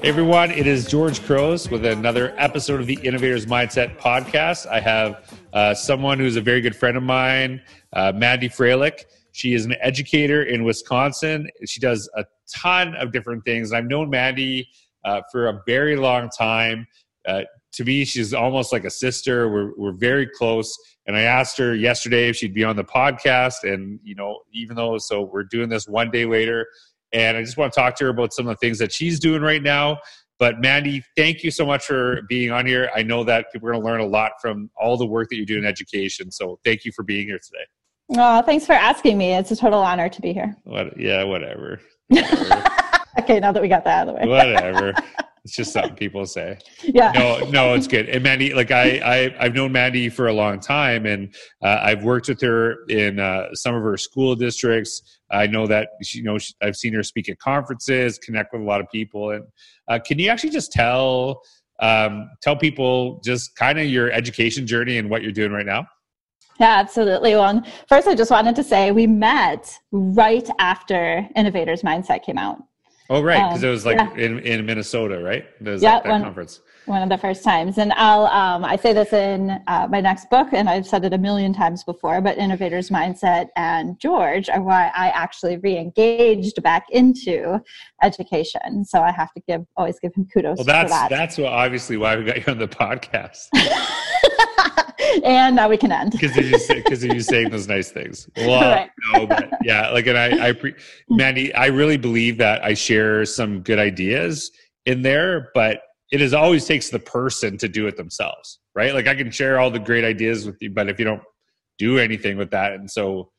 Hey everyone, it is George Couros with another episode of the Innovators Mindset podcast. I have uh, someone who's a very good friend of mine, uh, Mandy Froehlich. She is an educator in Wisconsin. She does a ton of different things. I've known Mandy uh, for a very long time. Uh, to me, she's almost like a sister. We're, we're very close. And I asked her yesterday if she'd be on the podcast. And, you know, even though, so we're doing this one day later, and I just want to talk to her about some of the things that she's doing right now. But Mandy, thank you so much for being on here. I know that people are going to learn a lot from all the work that you do in education. So thank you for being here today. Oh, thanks for asking me. It's a total honor to be here. What, yeah, whatever. whatever. okay, now that we got that out of the way. whatever. It's just something people say. Yeah. No, no, it's good. And Mandy, like I, I I've known Mandy for a long time, and uh, I've worked with her in uh, some of her school districts. I know that she, you know she, I've seen her speak at conferences, connect with a lot of people. And uh, can you actually just tell um, tell people just kind of your education journey and what you're doing right now? Yeah, absolutely. Well, first, I just wanted to say we met right after Innovators Mindset came out. Oh, right, because um, it was like yeah. in, in Minnesota, right? Yeah, like that one, conference. One of the first times, and I'll um, I say this in uh, my next book, and I've said it a million times before. But innovators mindset and George are why I actually re-engaged back into education. So I have to give always give him kudos. Well, that's that. that's what, obviously why we got you on the podcast. and now we can end because you because you saying those nice things. Well, right. no, but yeah, like, and I, I, pre- mm. Mandy, I really believe that I share some good ideas in there, but it is always takes the person to do it themselves, right? Like, I can share all the great ideas with you, but if you don't do anything with that, and so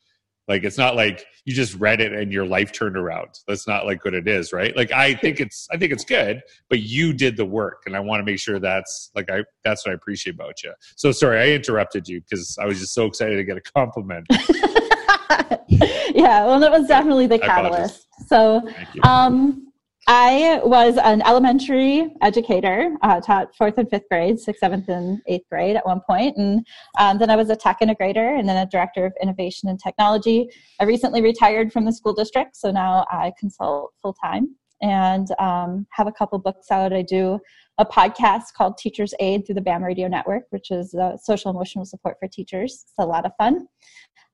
like it's not like you just read it and your life turned around. That's not like what it is, right? Like I think it's I think it's good, but you did the work and I want to make sure that's like I that's what I appreciate about you. So sorry I interrupted you because I was just so excited to get a compliment. yeah, well it was definitely the catalyst. So um I was an elementary educator, uh, taught fourth and fifth grade, sixth, seventh, and eighth grade at one point, and um, then I was a tech integrator and then a director of innovation and technology. I recently retired from the school district, so now I consult full time and um, have a couple books out. I do a podcast called Teachers Aid through the BAM Radio Network, which is uh, social emotional support for teachers. It's a lot of fun.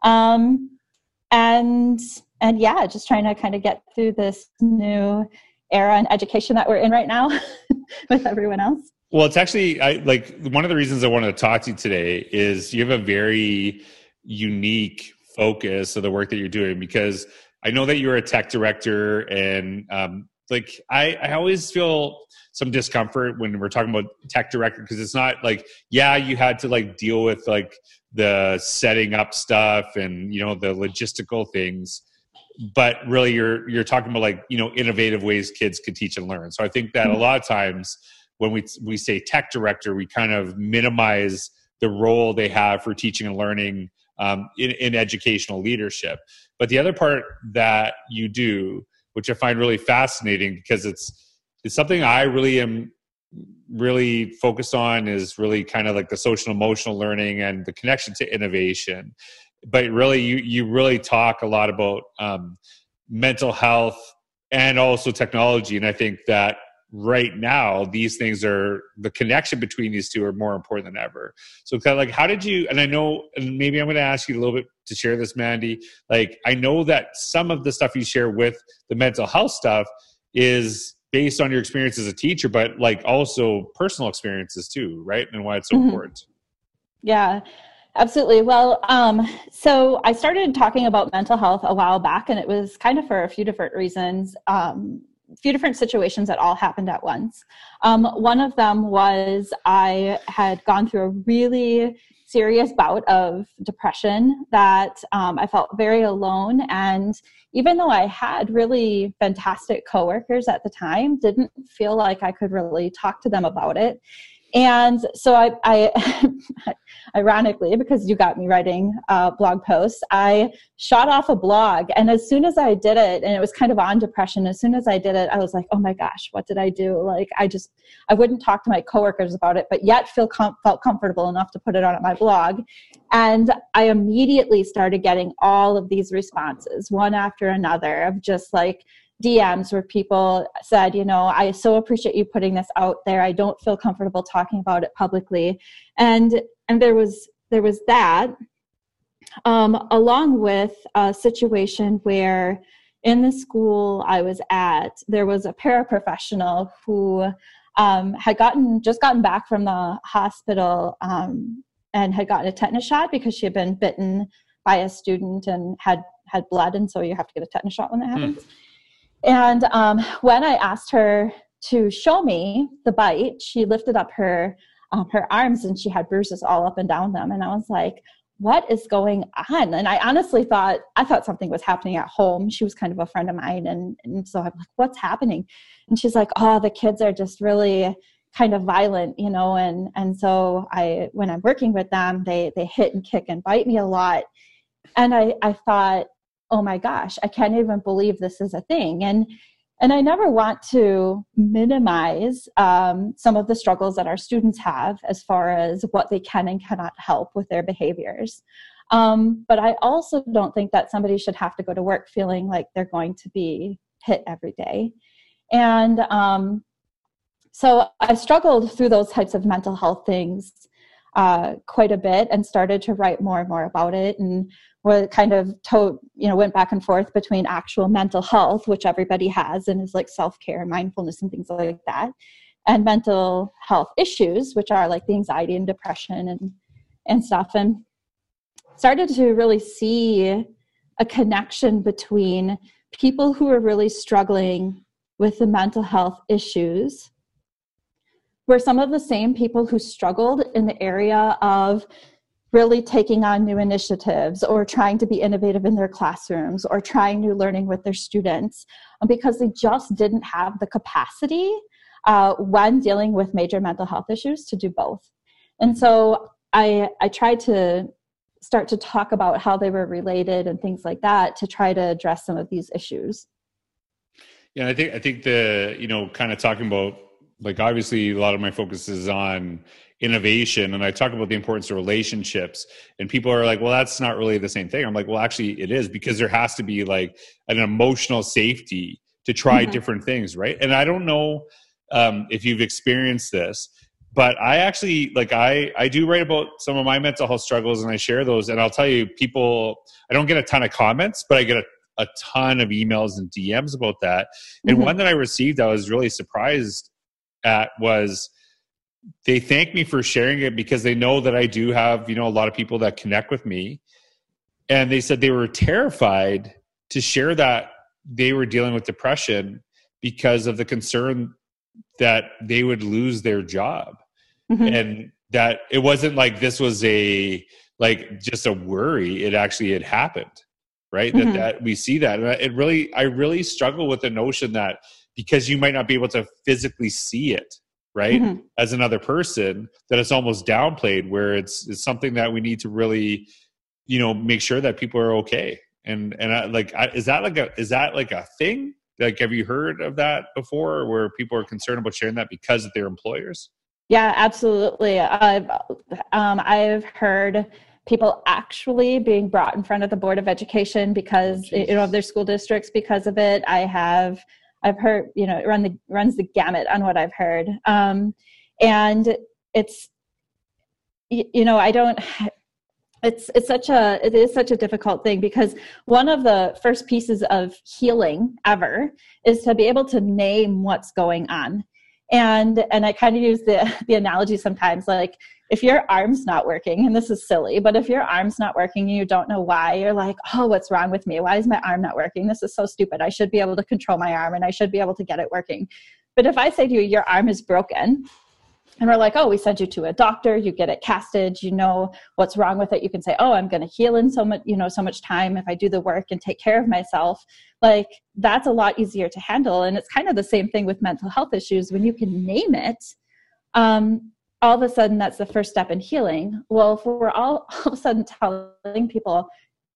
Um, and and yeah, just trying to kind of get through this new era in education that we're in right now with everyone else? Well, it's actually I like one of the reasons I wanted to talk to you today is you have a very unique focus of the work that you're doing because I know that you're a tech director and um, like I, I always feel some discomfort when we're talking about tech director because it's not like yeah you had to like deal with like the setting up stuff and you know the logistical things but really you're you're talking about like you know innovative ways kids could teach and learn. So i think that a mm-hmm. lot of times when we we say tech director we kind of minimize the role they have for teaching and learning um, in, in educational leadership. But the other part that you do which i find really fascinating because it's it's something i really am really focused on is really kind of like the social emotional learning and the connection to innovation but really you you really talk a lot about um, mental health and also technology. And i think that right now these things are the connection between these two are more important than ever. So kind of like how did you and i know and maybe i'm going to ask you a little bit to share this mandy. Like i know that some of the stuff you share with the mental health stuff is based on your experience as a teacher but like also personal experiences too right? And why it's so mm-hmm. important. Yeah Absolutely. Well, um, so I started talking about mental health a while back, and it was kind of for a few different reasons, um, a few different situations that all happened at once. Um, one of them was I had gone through a really serious bout of depression that um, I felt very alone. And even though I had really fantastic coworkers at the time, didn't feel like I could really talk to them about it and so I, I ironically, because you got me writing uh, blog posts, I shot off a blog. And as soon as I did it, and it was kind of on depression, as soon as I did it, I was like, oh my gosh, what did I do? Like, I just, I wouldn't talk to my coworkers about it, but yet feel com- felt comfortable enough to put it on my blog. And I immediately started getting all of these responses, one after another, of just like, DMs where people said, you know, I so appreciate you putting this out there. I don't feel comfortable talking about it publicly. And and there was there was that um, along with a situation where in the school I was at, there was a paraprofessional who um, had gotten just gotten back from the hospital um, and had gotten a tetanus shot because she had been bitten by a student and had had blood, and so you have to get a tetanus shot when that hmm. happens. Mm. And um, when I asked her to show me the bite, she lifted up her um, her arms and she had bruises all up and down them, and I was like, "What is going on?" And I honestly thought I thought something was happening at home. She was kind of a friend of mine, and, and so I'm like, "What's happening?" And she's like, "Oh, the kids are just really." kind of violent you know and and so i when i'm working with them they they hit and kick and bite me a lot and i i thought oh my gosh i can't even believe this is a thing. And and i never want to minimize um, some of the struggles that our students have as far as what they can and cannot help with their behaviors. Um, but i also don't think that somebody should have to go to work feeling like they're going to be hit every day. And um, so i struggled through those types of mental health things uh, quite a bit and started to write more and more about it. And were kind of to, you know went back and forth between actual mental health which everybody has and is like self-care mindfulness and things like that and mental health issues which are like the anxiety and depression and and stuff and started to really see a connection between people who are really struggling with the mental health issues were some of the same people who struggled in the area of really taking on new initiatives or trying to be innovative in their classrooms or trying new learning with their students um, because they just didn't have the capacity uh, when dealing with major mental health issues to do both. And so I, I tried to start to talk about how they were related and things like that to try to address some of these issues. Yeah, I think I think the you know kind of talking about like obviously a lot of my focus is on innovation and i talk about the importance of relationships and people are like well that's not really the same thing i'm like well actually it is because there has to be like an emotional safety to try mm-hmm. different things right and i don't know um, if you've experienced this but i actually like i i do write about some of my mental health struggles and i share those and i'll tell you people i don't get a ton of comments but i get a, a ton of emails and dms about that and mm-hmm. one that i received i was really surprised at was they thank me for sharing it because they know that I do have, you know, a lot of people that connect with me. And they said they were terrified to share that they were dealing with depression because of the concern that they would lose their job. Mm-hmm. And that it wasn't like this was a like just a worry, it actually had happened. Right? Mm-hmm. That that we see that. And it really I really struggle with the notion that because you might not be able to physically see it right? Mm-hmm. as another person that it's almost downplayed where it's it's something that we need to really you know make sure that people are okay. And and I, like I, is that like a is that like a thing? Like have you heard of that before where people are concerned about sharing that because of their employers? Yeah absolutely. I've um, i've heard people actually being brought in front of the board of education because oh, you know of their school districts because of it. I have I've heard, you know, it run the runs the gamut on what I've heard. Um, and it's, you know, I don't, it's it's such a it is such a difficult thing because one of the first pieces of healing ever is to be able to name what's going on and and i kind of use the the analogy sometimes like if your arm's not working, and this is silly, but if your arm's not working and you don't know why, you're like, oh, what's wrong with me? Why is my arm not working? This is so stupid. I should be able to control my arm and I should be able to get it working. But if I say to you, your arm is broken, and we're like, oh, we send you to a doctor, you get it casted, you know what's wrong with it. You can say, oh, I'm going to heal in so much, you know, so much time if I do the work and take care of myself. Like that's a lot easier to handle. And it's kind of the same thing with mental health issues when you can name it. Um, all of a sudden that's the first step in healing well if we're all, all of a sudden telling people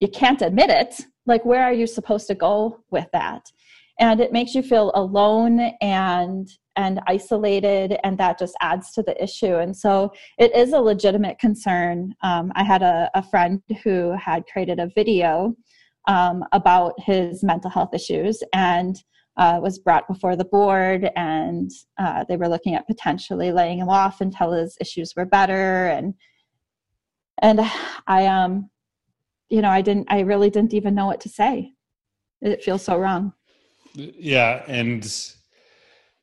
you can't admit it like where are you supposed to go with that and it makes you feel alone and and isolated and that just adds to the issue and so it is a legitimate concern um, i had a, a, friend who had created a video um, about his mental health issues and uh, was brought before the board, and uh, they were looking at potentially laying him off until his issues were better. And and I um, you know, I didn't, I really didn't even know what to say. It feels so wrong. Yeah, and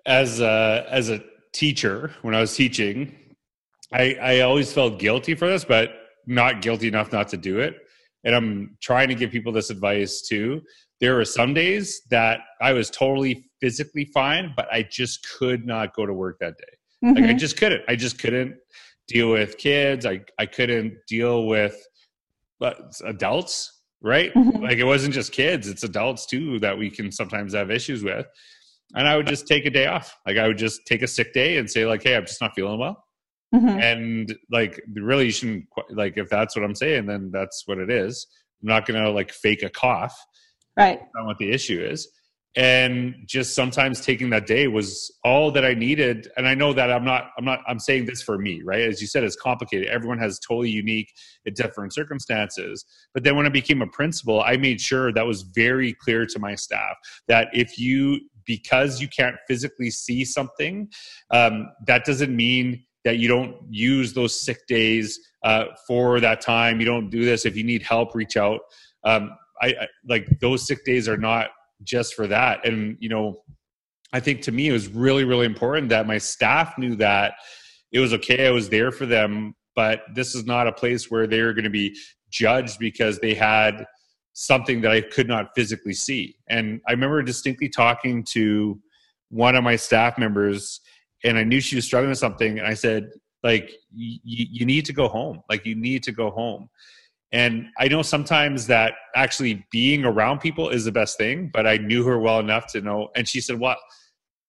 as a, as a teacher, when I was teaching, I I always felt guilty for this, but not guilty enough not to do it. And I'm trying to give people this advice too there were some days that I was totally physically fine, but I just could not go to work that day. Mm-hmm. Like I mm-hmm. just couldn't. I just couldn't deal with kids. I I couldn't deal with uh, adults, right? Mm-hmm. Like it wasn't just kids; it's adults too that we can sometimes have issues with. And I would just take a day off. Like I would just take a sick day and say, like, "Hey, I'm just not feeling well." Mm-hmm. And like, really, you shouldn't like if that's what I'm saying, then that's what it is. I'm not gonna like fake a cough Right. That's not what the issue is. And just sometimes taking that day was all that I needed. And I know that I'm not, I'm not, I'm saying this for me, right? As you said, it's complicated. Everyone has totally unique, different circumstances. But then when I became a principal, I made sure that was very clear to my staff that if you, because you can't physically see something, um, that doesn't mean that you don't use those sick days uh, for that time. You don't do this. If you need help, reach out. Um, I, I like those sick days are not just for that. And you know, I think to me it was really really important that my staff knew that it was okay. I was there for them, but this is not a place where they're going to be judged because they had something that I could not physically see. And I remember distinctly talking to one of my staff members and I knew she was struggling with something and I said like you need to go home. Like you need to go home. And I know sometimes that actually being around people is the best thing, but I knew her well enough to know. And she said, Well,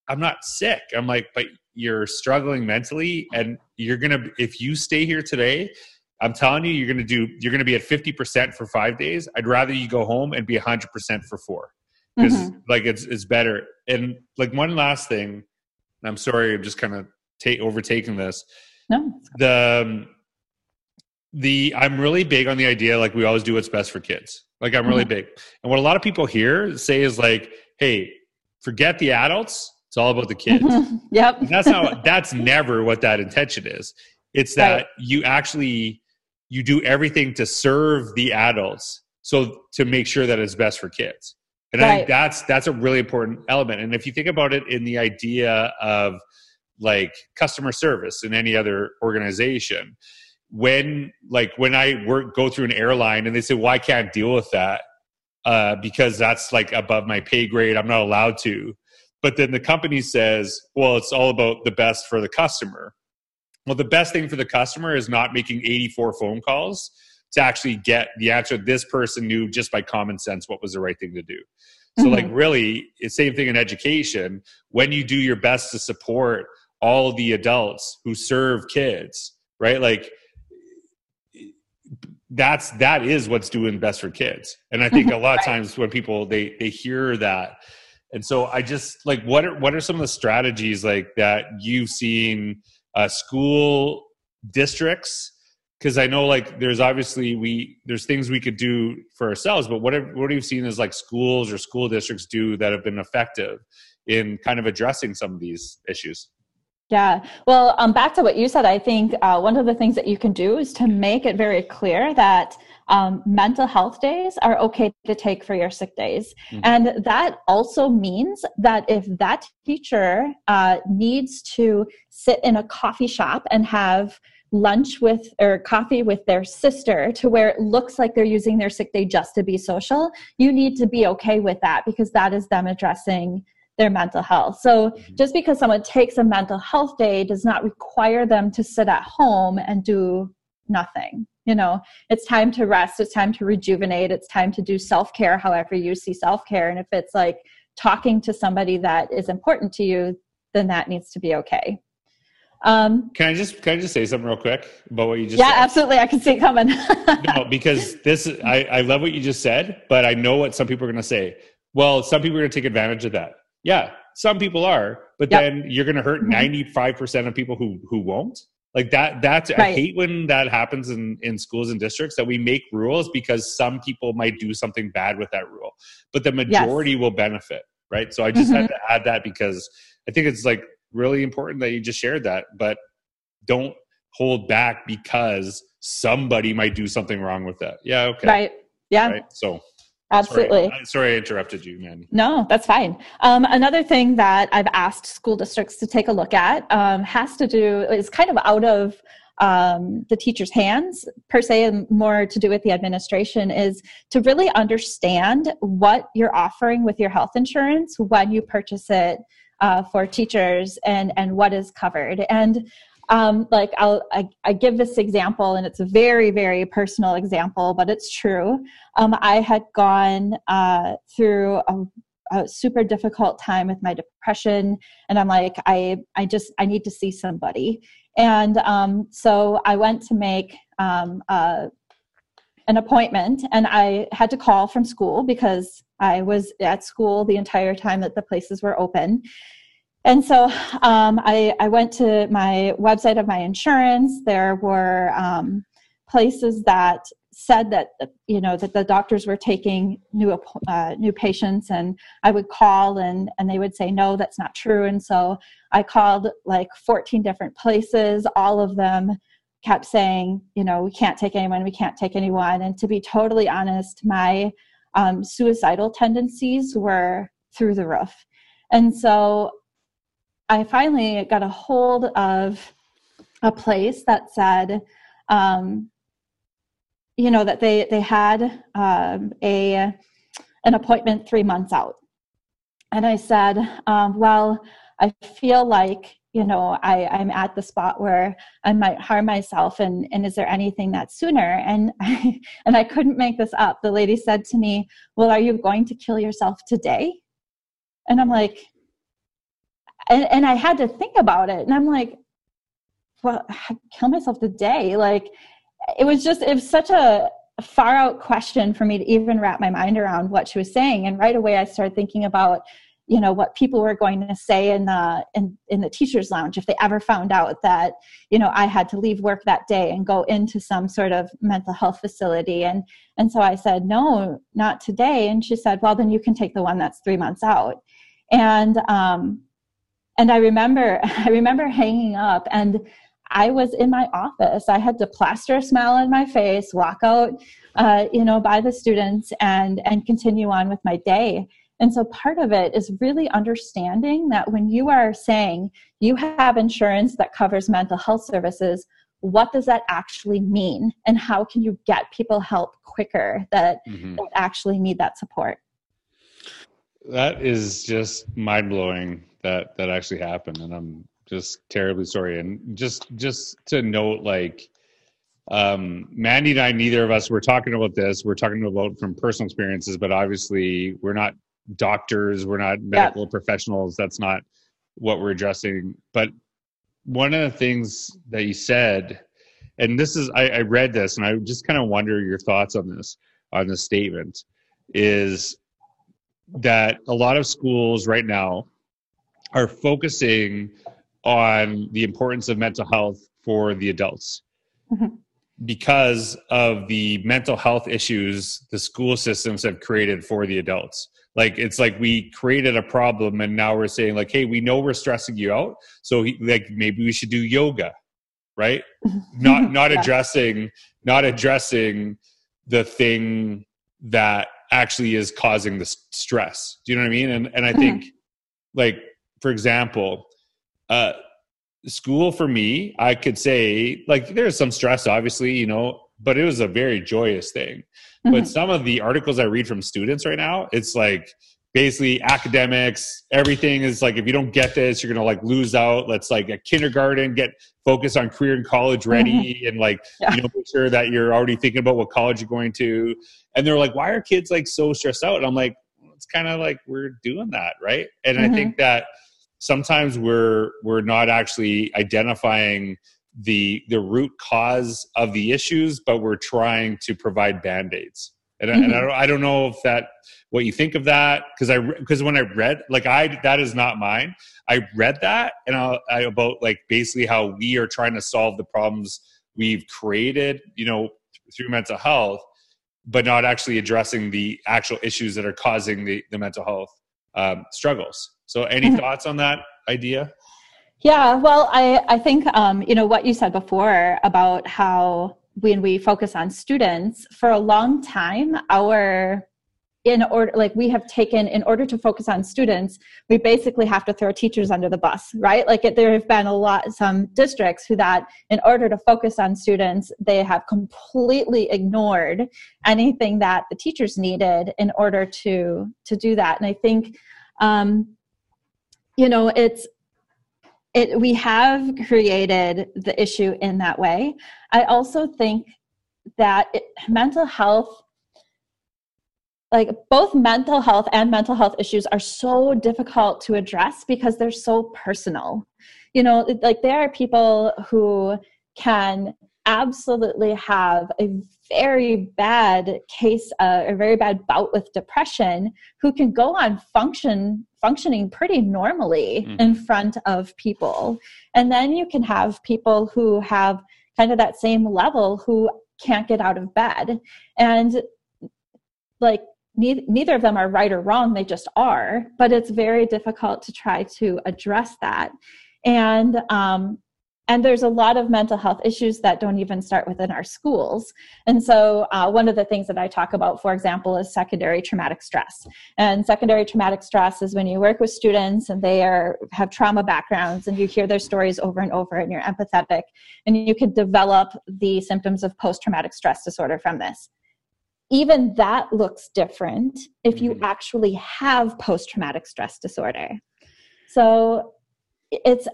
I'm not sick. I'm like, But you're struggling mentally. And you're going to, if you stay here today, I'm telling you, you're going to do, you're going to be at 50% for five days. I'd rather you go home and be 100% for four because mm-hmm. like it's, it's better. And like one last thing, I'm sorry, I'm just kind of take overtaking this. No. The, um, the i'm really big on the idea like we always do what's best for kids. Like i'm really mm-hmm. big. And what a lot of people here say is like hey forget the adults. It's all about the kids. Yep. And that's not that's never what that intention is. It's that right. you actually you do everything to serve the adults so to make sure that it's best for kids. And right. i think that's that's a really important element. And if you think about it in the idea of like customer service in any other organization when like when I work go through an airline and they say, "Well, I can't deal with that uh, because that's like above my pay grade. I'm not allowed to." But then the company says, "Well, it's all about the best for the customer." Well, the best thing for the customer is not making 84 phone calls to actually get the answer this person knew just by common sense what was the right thing to do. So, mm-hmm. like, really, it's same thing in education. When you do your best to support all the adults who serve kids, right? Like, that's that is what's doing best for kids. And i think a lot of times when people they they hear that. And so i just like what are what are some of the strategies like that you've seen uh, school districts? Because i know like there's obviously we there's things we could do for ourselves but what have, what have you seen as like schools or school districts do that have been effective in kind of addressing some of these issues yeah. Well, um, back to what you said, I think uh, one of the things that you can do is to make it very clear that um, mental health days are okay to take for your sick days. Mm-hmm. And that also means that if that teacher uh, needs to sit in a coffee shop and have lunch with or coffee with their sister to where it looks like they're using their sick day just to be social, you need to be okay with that because that is them addressing their mental health. So mm-hmm. just because someone takes a mental health day does not require them to sit at home and do nothing. You know, it's time to rest, it's time to rejuvenate, it's time to do self care, however you see self care. And if it's like talking to somebody that is important to you, then that needs to be okay. Um, can I just can I just say something real quick about what you just yeah, said? absolutely. I can see it coming. no, because this I, I love what you just said, but I know what some people are gonna say. Well, some people are gonna take advantage of that. Yeah, some people are, but yep. then you're going to hurt 95% mm-hmm. of people who who won't. Like that that's right. I hate when that happens in in schools and districts that we make rules because some people might do something bad with that rule, but the majority yes. will benefit. right? So I just mm-hmm. had to add that because I think it's like really important that you just shared that, but don't hold back because somebody might do something wrong with that. Yeah. Okay. Right. Yeah. Right. So Absolutely. Sorry, sorry, I interrupted you, Mandy. No, that's fine. Um, another thing that I've asked school districts to take a look at um, has to do is kind of out of um, the teacher's hands per se, and more to do with the administration is to really understand what you're offering with your health insurance when you purchase it uh, for teachers and and what is covered and um, like I'll, I, I, give this example and it's a very very personal example but it's true. Um, i had gone uh, through a, a, super difficult time with my depression and i'm like i i just i need to see somebody. And um, so i went to make um, uh, an appointment and i had to call from school because i was at school the entire time that the places were open and so um, I, I, went to my website of my insurance. There were um, places that said that you know that the doctors were taking new uh, new patients, and I would call and and they would say no, that's not true. And so I called like 14 different places. All of them kept saying, you know, we can't take anyone, we can't take anyone. And to be totally honest, my um, suicidal tendencies were through the roof. And so I finally got a hold of a place that said, um, you know, that they they had um, a an appointment three months out, and I said, um, well, I feel like you know I, I'm at the spot where I might harm myself, and and is there anything that's sooner? And I, and I couldn't make this up. The lady said to me, well, are you going to kill yourself today? And I'm like, and, and I had to think about it. And I'm like, well, I kill myself today. Like, it was just, it was such a far out question for me to even wrap my mind around what she was saying. And right away, I started thinking about, you know, what people were going to say in the in, in the teachers' lounge if they ever found out that, you know, I had to leave work that day and go into some sort of mental health facility. And and so I said, no, not today. And she said, well, then you can take the one that's three months out. And um, and i remember i remember hanging up and i was in my office. I had to plaster a smile on my face walk out uh, you know by the students and and continue on with my day. And so part of it is really understanding that when you are saying you have insurance that covers mental health services what does that actually mean? And how can you get people help quicker that, mm-hmm. that actually need that support? That is just mind blowing that that actually happened, and I'm just terribly sorry. And just just to note, like um, Mandy and I, neither of us were talking about this. We're talking about from personal experiences, but obviously we're not doctors, we're not medical yep. professionals. That's not what we're addressing. But one of the things that you said, and this is, I, I read this, and I just kind of wonder your thoughts on this on this statement, is that a lot of schools right now are focusing on the importance of mental health for the adults mm-hmm. because of the mental health issues the school systems have created for the adults like it's like we created a problem and now we're saying like hey we know we're stressing you out so like maybe we should do yoga right mm-hmm. not not yeah. addressing not addressing the thing that actually is causing the stress do you know what i mean and and i mm-hmm. think like for example, uh, school for me, I could say like there's some stress, obviously, you know, but it was a very joyous thing. Mm-hmm. But some of the articles I read from students right now, it's like basically academics, everything is like if you don't get this, you're gonna like lose out. Let's like a kindergarten, get focused on career and college ready mm-hmm. and like yeah. you know make sure that you're already thinking about what college you're going to. And they're like, why are kids like so stressed out? And I'm like, it's kind of like we're doing that, right? And mm-hmm. I think that sometimes we're we're not actually identifying the the root cause of the issues but we're trying to provide band-aids. And, mm-hmm. and I, don't, I don't know if that what you think of that because i because when i read like i that is not mine. I read that and I, I about like basically how we are trying to solve the problems we've created you know through mental health but not actually addressing the actual issues that are causing the, the mental health um, struggles. So, any thoughts on that idea? Yeah, well, I I think um, you know what you said before about how when we focus on students for a long time, our in order like we have taken in order to focus on students we basically have to throw teachers under the bus right? Like it, there have been a lot some districts who that in order to focus on students they have completely ignored anything that the teachers needed in order to to do that. And i think um you know it's it we have created the issue in that way. I also think that it, mental health like both mental health and mental health issues are so difficult to address because they're so personal. You know like there are people who can absolutely have a very bad case uh, a very bad bout with depression who can go on function functioning pretty normally mm-hmm. in front of people. And then you can have people who have kind of that same level who can't get out of bed. And like neither, neither of them are right or wrong they just are but it's very difficult to try to address that. And um, and there's a lot of mental health issues that don't even start within our schools. And so uh, one of the things that i talk about for example is secondary traumatic stress. And secondary traumatic stress is when you work with students and they are have trauma backgrounds and you hear their stories over and over and you're empathetic and you can develop the symptoms of post-traumatic stress disorder from this even that looks different if you mm-hmm. actually have post traumatic stress disorder. So it's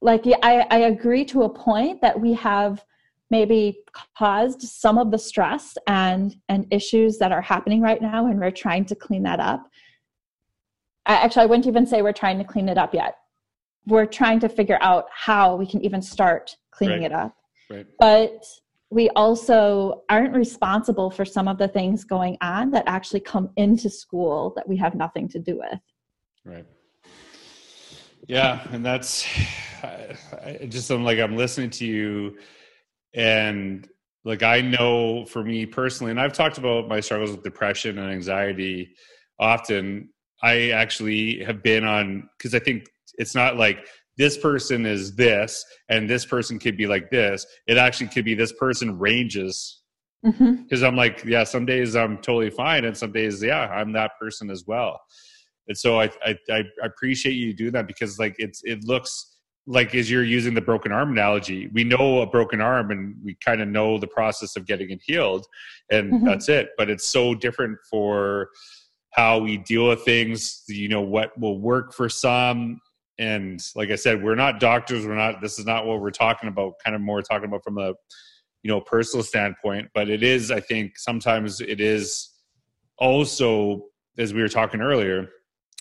like I, I agree to a point that we have maybe caused some of the stress and and issues that are happening right now and we're trying to clean that up I, actually i wouldn't even say we're trying to clean it up yet we're trying to figure out how we can even start cleaning right. it up right. but we also aren't responsible for some of the things going on that actually come into school that we have nothing to do with. Right. Yeah, and that's I, I just I'm like I'm listening to you, and like I know for me personally, and I've talked about my struggles with depression and anxiety often. I actually have been on because I think it's not like this person is this and this person could be like this it actually could be this person ranges because mm-hmm. i'm like yeah some days i'm totally fine and some days yeah i'm that person as well and so i i, I appreciate you do that because like it's it looks like as you're using the broken arm analogy we know a broken arm and we kind of know the process of getting it healed and mm-hmm. that's it but it's so different for how we deal with things you know what will work for some and like i said we're not doctors we're not this is not what we're talking about kind of more talking about from a you know personal standpoint but it is i think sometimes it is also as we were talking earlier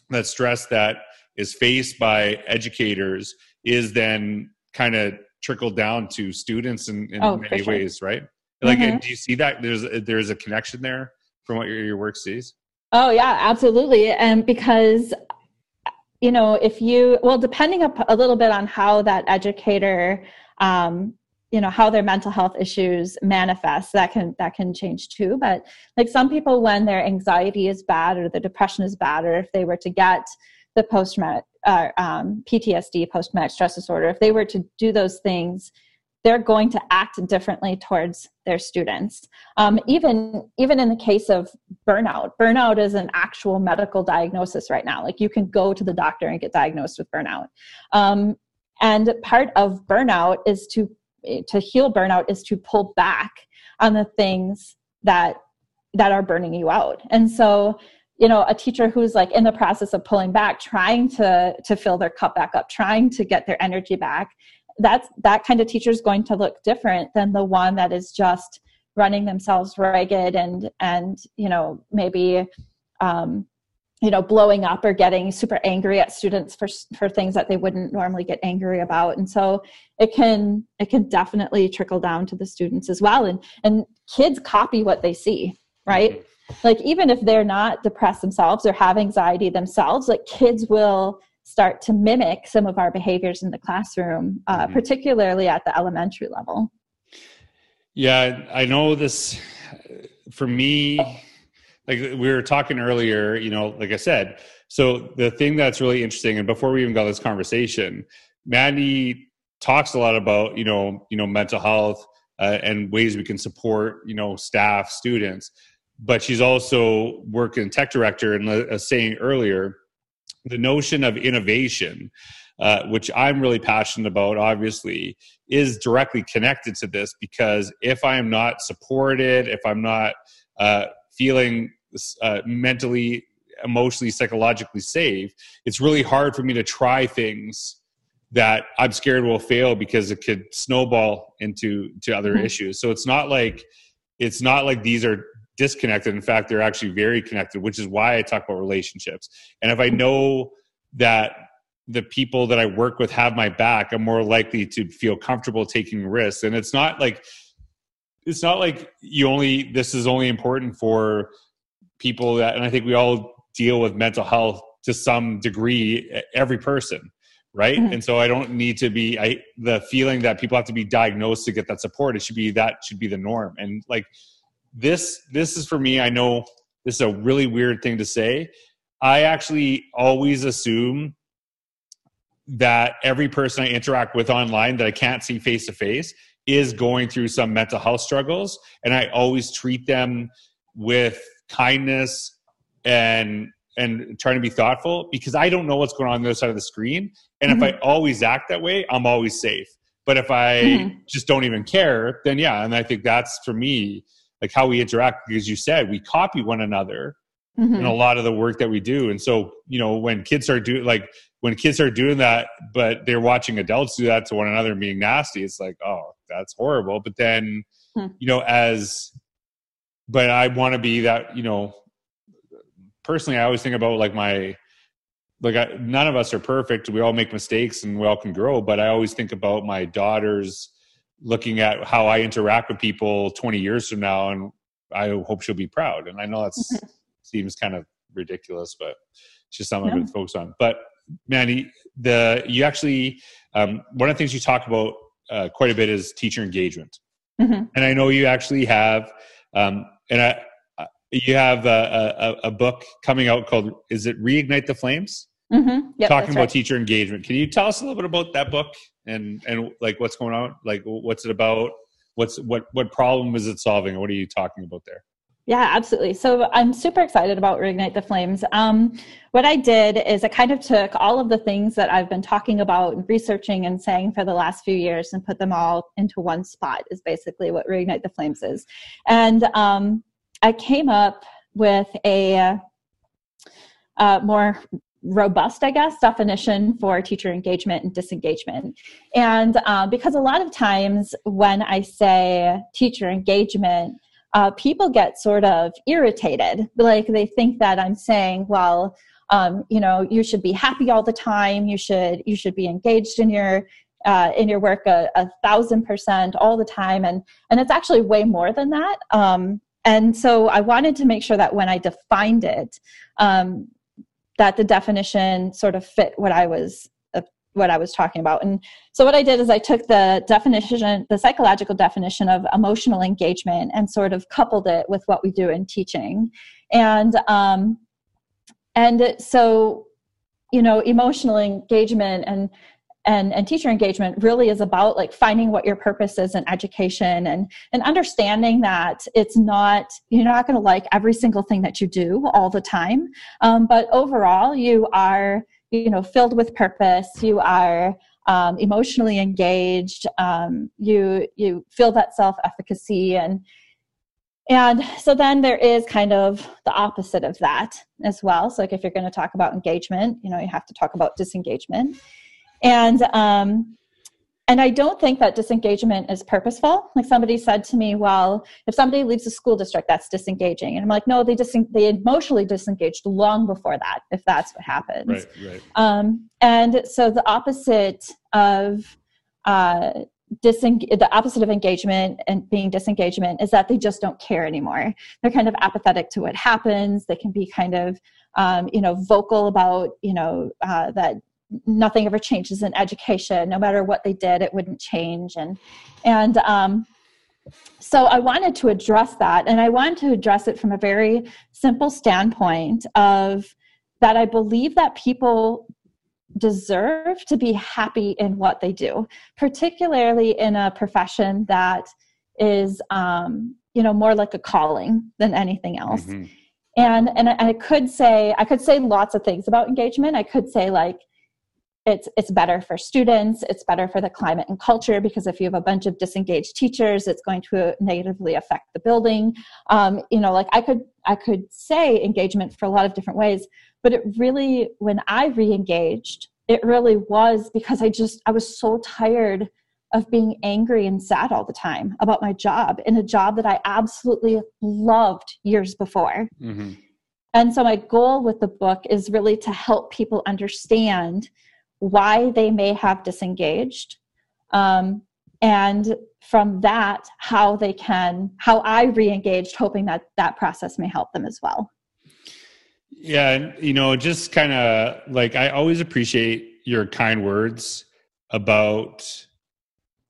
that stress that is faced by educators is then kind of trickled down to students in, in oh, many sure. ways right like mm-hmm. do you see that there's there's a connection there from what your, your work sees oh yeah absolutely and because you know if you well depending a little bit on how that educator um, you know how their mental health issues manifest that can that can change too. But like some people when their anxiety is bad or the depression is bad or if they were to get the post uh, um, ptsd post traumatic stress disorder if they were to do those things they're going to act differently towards their students. Um, even even in the case of burnout burnout is an actual medical diagnosis right now. Like you can go to the doctor and get diagnosed with burnout. Um, and part of burnout is to to heal burnout is to pull back on the things that that are burning you out. And so you know a teacher who's like in the process of pulling back trying to to fill their cup back up trying to get their energy back that's that kind of teacher is going to look different than the one that is just running themselves ragged and and you know maybe um, you know blowing up or getting super angry at students for for things that they wouldn't normally get angry about. And so it can it can definitely trickle down to the students as well. And and kids copy what they see right? Mm-hmm. like even if they're not depressed themselves or have anxiety themselves like kids will start to mimic some of our behaviors in the classroom, uh, mm-hmm. particularly at the elementary level. Yeah, I know this for me. Like we were talking earlier, you know, like I said, So the thing that's really interesting, and before we even got this conversation, Mandy talks a lot about you know you know mental health uh, and ways we can support you know staff students but she's also working tech director and uh, saying earlier the notion of innovation uh, which i'm really passionate about obviously is directly connected to this because if i am not supported if i'm not uh, feeling uh, mentally emotionally psychologically safe it's really hard for me to try things that I'm scared will fail because it could snowball into to other mm-hmm. issues. So it's not like it's not like these are disconnected. In fact, they're actually very connected, which is why I talk about relationships. And if I know that the people that I work with have my back, I'm more likely to feel comfortable taking risks. And it's not like it's not like you only this is only important for people that and I think we all deal with mental health to some degree every person right mm-hmm. and so i don't need to be i the feeling that people have to be diagnosed to get that support it should be that should be the norm and like this this is for me i know this is a really weird thing to say i actually always assume that every person i interact with online that i can't see face to face is going through some mental health struggles and i always treat them with kindness and and trying to be thoughtful because I don't know what's going on on the other side of the screen. And mm-hmm. if I always act that way, I'm always safe. But if I mm-hmm. just don't even care, then yeah. And I think that's for me, like how we interact, because you said we copy one another mm-hmm. in a lot of the work that we do. And so, you know, when kids are doing like when kids are doing that, but they're watching adults do that to one another and being nasty, it's like, oh, that's horrible. But then, hmm. you know, as but I want to be that, you know, personally, I always think about like my like I, none of us are perfect. We all make mistakes and we all can grow. But I always think about my daughters looking at how I interact with people 20 years from now, and I hope she'll be proud. And I know that seems kind of ridiculous, but it's just something yeah. I've been focused on. But Mandy, the you actually um, one of the things you talk about uh, quite a bit is teacher engagement, mm-hmm. and I know you actually have. Um, and I, you have a, a, a, book coming out called is it reignite the flames mm-hmm. yep, talking about right. teacher engagement can you tell us a little bit about that book and and like what's going on like what's it about what's what what problem is it solving what are you talking about there yeah, absolutely. So I'm super excited about Reignite the Flames. Um, what I did is I kind of took all of the things that I've been talking about and researching and saying for the last few years and put them all into one spot, is basically what Reignite the Flames is. And um, I came up with a uh, more robust, I guess, definition for teacher engagement and disengagement. And uh, because a lot of times when I say teacher engagement, uh, people get sort of irritated. Like they think that I'm saying, well, um, you know, you should be happy all the time. You should you should be engaged in your uh, in your work a, a, thousand percent all the time, and and it's actually way more than that. Um, and so I wanted to make sure that when I defined it, um, that the definition sort of fit what I was uh, what I was talking about. And so what I did is I took the definition, the psychological definition of emotional engagement, and sort of coupled it with what we do in teaching. And um, and so you know emotional engagement and and and teacher engagement really is about like finding what your purpose is in education and and understanding that it's not you're not going to like every single thing that you do all the time um, but overall you are you know filled with purpose you are um, emotionally engaged um, you you feel that self efficacy and and so then there is kind of the opposite of that as well. So like if you're going to talk about engagement you know you have to talk about disengagement and um, and I don't think that disengagement is purposeful. Like somebody said to me, well, if somebody leaves a school district, that's disengaging. And I'm like, no, they dis- they emotionally disengaged long before that, if that's what happens. Right, right. Um, and so the opposite of uh, diseng- the opposite of engagement and being disengagement is that they just don't care anymore. They're kind of apathetic to what happens. They can be kind of um, you know vocal about you know uh, that nothing ever changes in education no matter what they did it wouldn't change and and um, so i wanted to address that and i wanted to address it from a very simple standpoint of that I believe that people deserve to be happy in what they do, particularly in a profession that is, um, you know, more like a calling than anything else. Mm-hmm. And and I could say I could say lots of things about engagement. I could say like it's it's better for students it's better for the climate and culture because if you have a bunch of disengaged teachers it's going to negatively affect the building um, you know like i could i could say engagement for a lot of different ways but it really when i re-engaged it really was because i just i was so tired of being angry and sad all the time about my job in a job that i absolutely loved years before mm-hmm. and so my goal with the book is really to help people understand why they may have disengaged um, and from that how they can how i re-engaged hoping that that process may help them as well. Yeah you know just kind of like i always appreciate your kind words about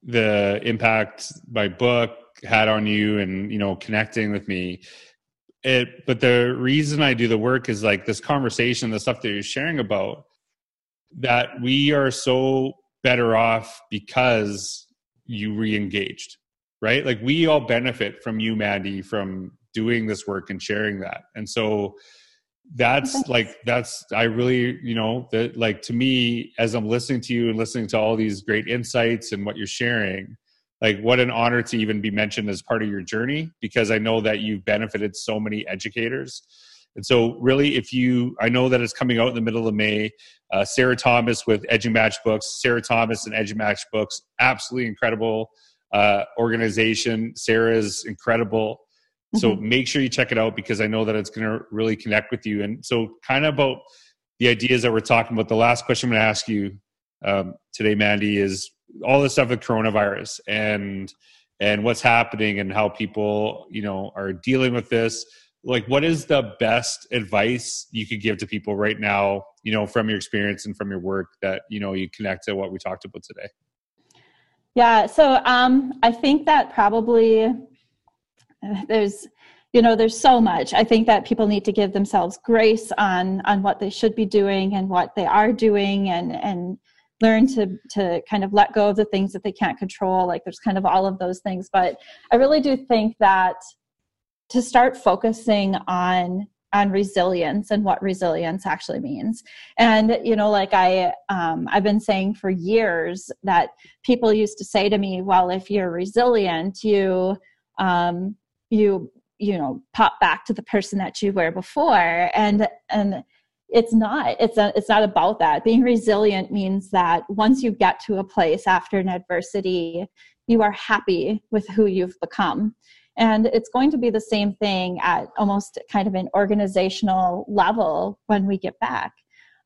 the impact my book had on you and you know connecting with me. It but the reason i do the work is like this conversation the stuff that you're sharing about that we are so better off because you re-engaged right? Like we all benefit from you mandy from doing this work and sharing that. And so that's like that's i really you know that like to me as i'm listening to you and listening to all these great insights and what you're sharing like what an honor to even be mentioned as part of your journey because i know that you've benefited so many educators and so, really, if you, I know that it's coming out in the middle of May. Uh, Sarah Thomas with EduMatch Books, Sarah Thomas and EduMatch Books, absolutely incredible uh, organization. Sarah is incredible. Mm-hmm. So make sure you check it out because I know that it's going to really connect with you. And so, kind of about the ideas that we're talking about. The last question I'm going to ask you um, today, Mandy, is all this stuff with coronavirus and and what's happening and how people you know are dealing with this like what is the best advice you could give to people right now you know from your experience and from your work that you know you connect to what we talked about today? Yeah so um i think that probably there's you know there's so much. I think that people need to give themselves grace on on what they should be doing and what they are doing and and learn to to kind of let go of the things that they can't control. Like there's kind of all of those things. But i really do think that to start focusing on on resilience and what resilience actually means. And you know like i um, i've been saying for years that people used to say to me well if you're resilient you um, you you know pop back to the person that you were before. And and it's not it's a, it's not about that. Being resilient means that once you get to a place after an adversity you are happy with who you've become and it's going to be the same thing at almost kind of an organizational level when we get back.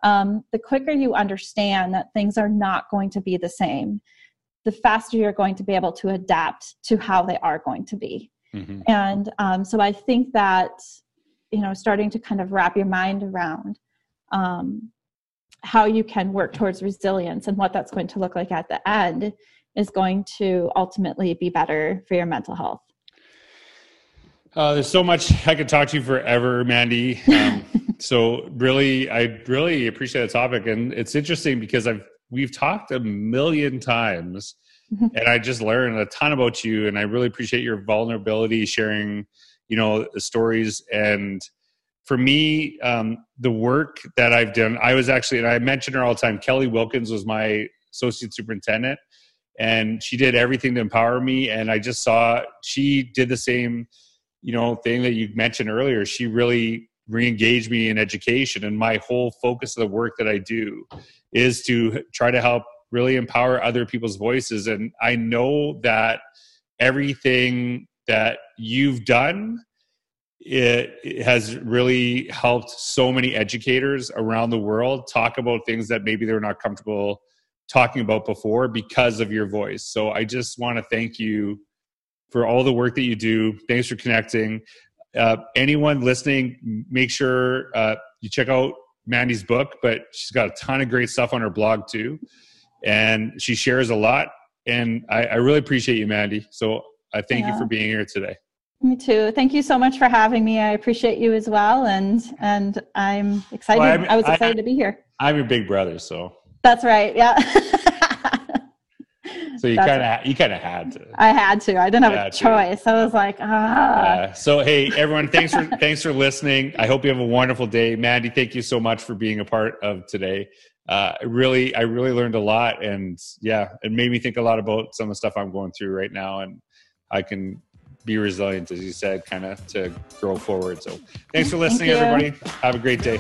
Um, the quicker you understand that things are not going to be the same, the faster you're going to be able to adapt to how they are going to be. Mm-hmm. And um, so I think that, you know, starting to kind of wrap your mind around um, how you can work towards resilience and what that's going to look like at the end is going to ultimately be better for your mental health. Uh, there's so much I could talk to you forever, Mandy. Um, so really, I really appreciate the topic, and it's interesting because I've we've talked a million times, mm-hmm. and I just learned a ton about you, and I really appreciate your vulnerability, sharing, you know, the stories. And for me, um, the work that I've done, I was actually, and I mention her all the time. Kelly Wilkins was my associate superintendent, and she did everything to empower me. And I just saw she did the same you know thing that you mentioned earlier she really re-engaged me in education and my whole focus of the work that i do is to try to help really empower other people's voices. And i know that everything that you've done it, it, has really helped so many educators around the world talk about things that maybe they're not comfortable talking about before because of your voice. So i just want to thank you for all the work that you do. Thanks for connecting. Uh, anyone listening, make sure uh, you check out Mandy's book, but she's got a ton of great stuff on her blog too. And she shares a lot. And I, I really appreciate you, Mandy. So I thank yeah. you for being here today. Me too. Thank you so much for having me. I appreciate you as well, and and I'm excited. Well, i was excited I, to be here. I'm your big brother, so that's right. Yeah. so you kind of you kind of had to. I had to. I didn't have a choice. To. I was like, ah. Yeah. So hey, everyone, thanks for thanks for listening. I hope you have a wonderful day, Mandy. Thank you so much for being a part of today. Uh, really, I really learned a lot, and yeah, it made me think a lot about some of the stuff I'm going through right now, and I can be resilient, as you said, kind of to grow forward. So thanks for listening, Thank everybody. Have a great day.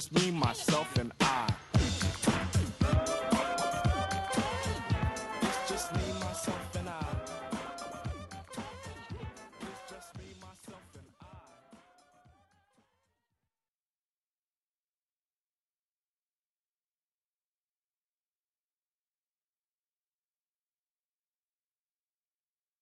just me, myself.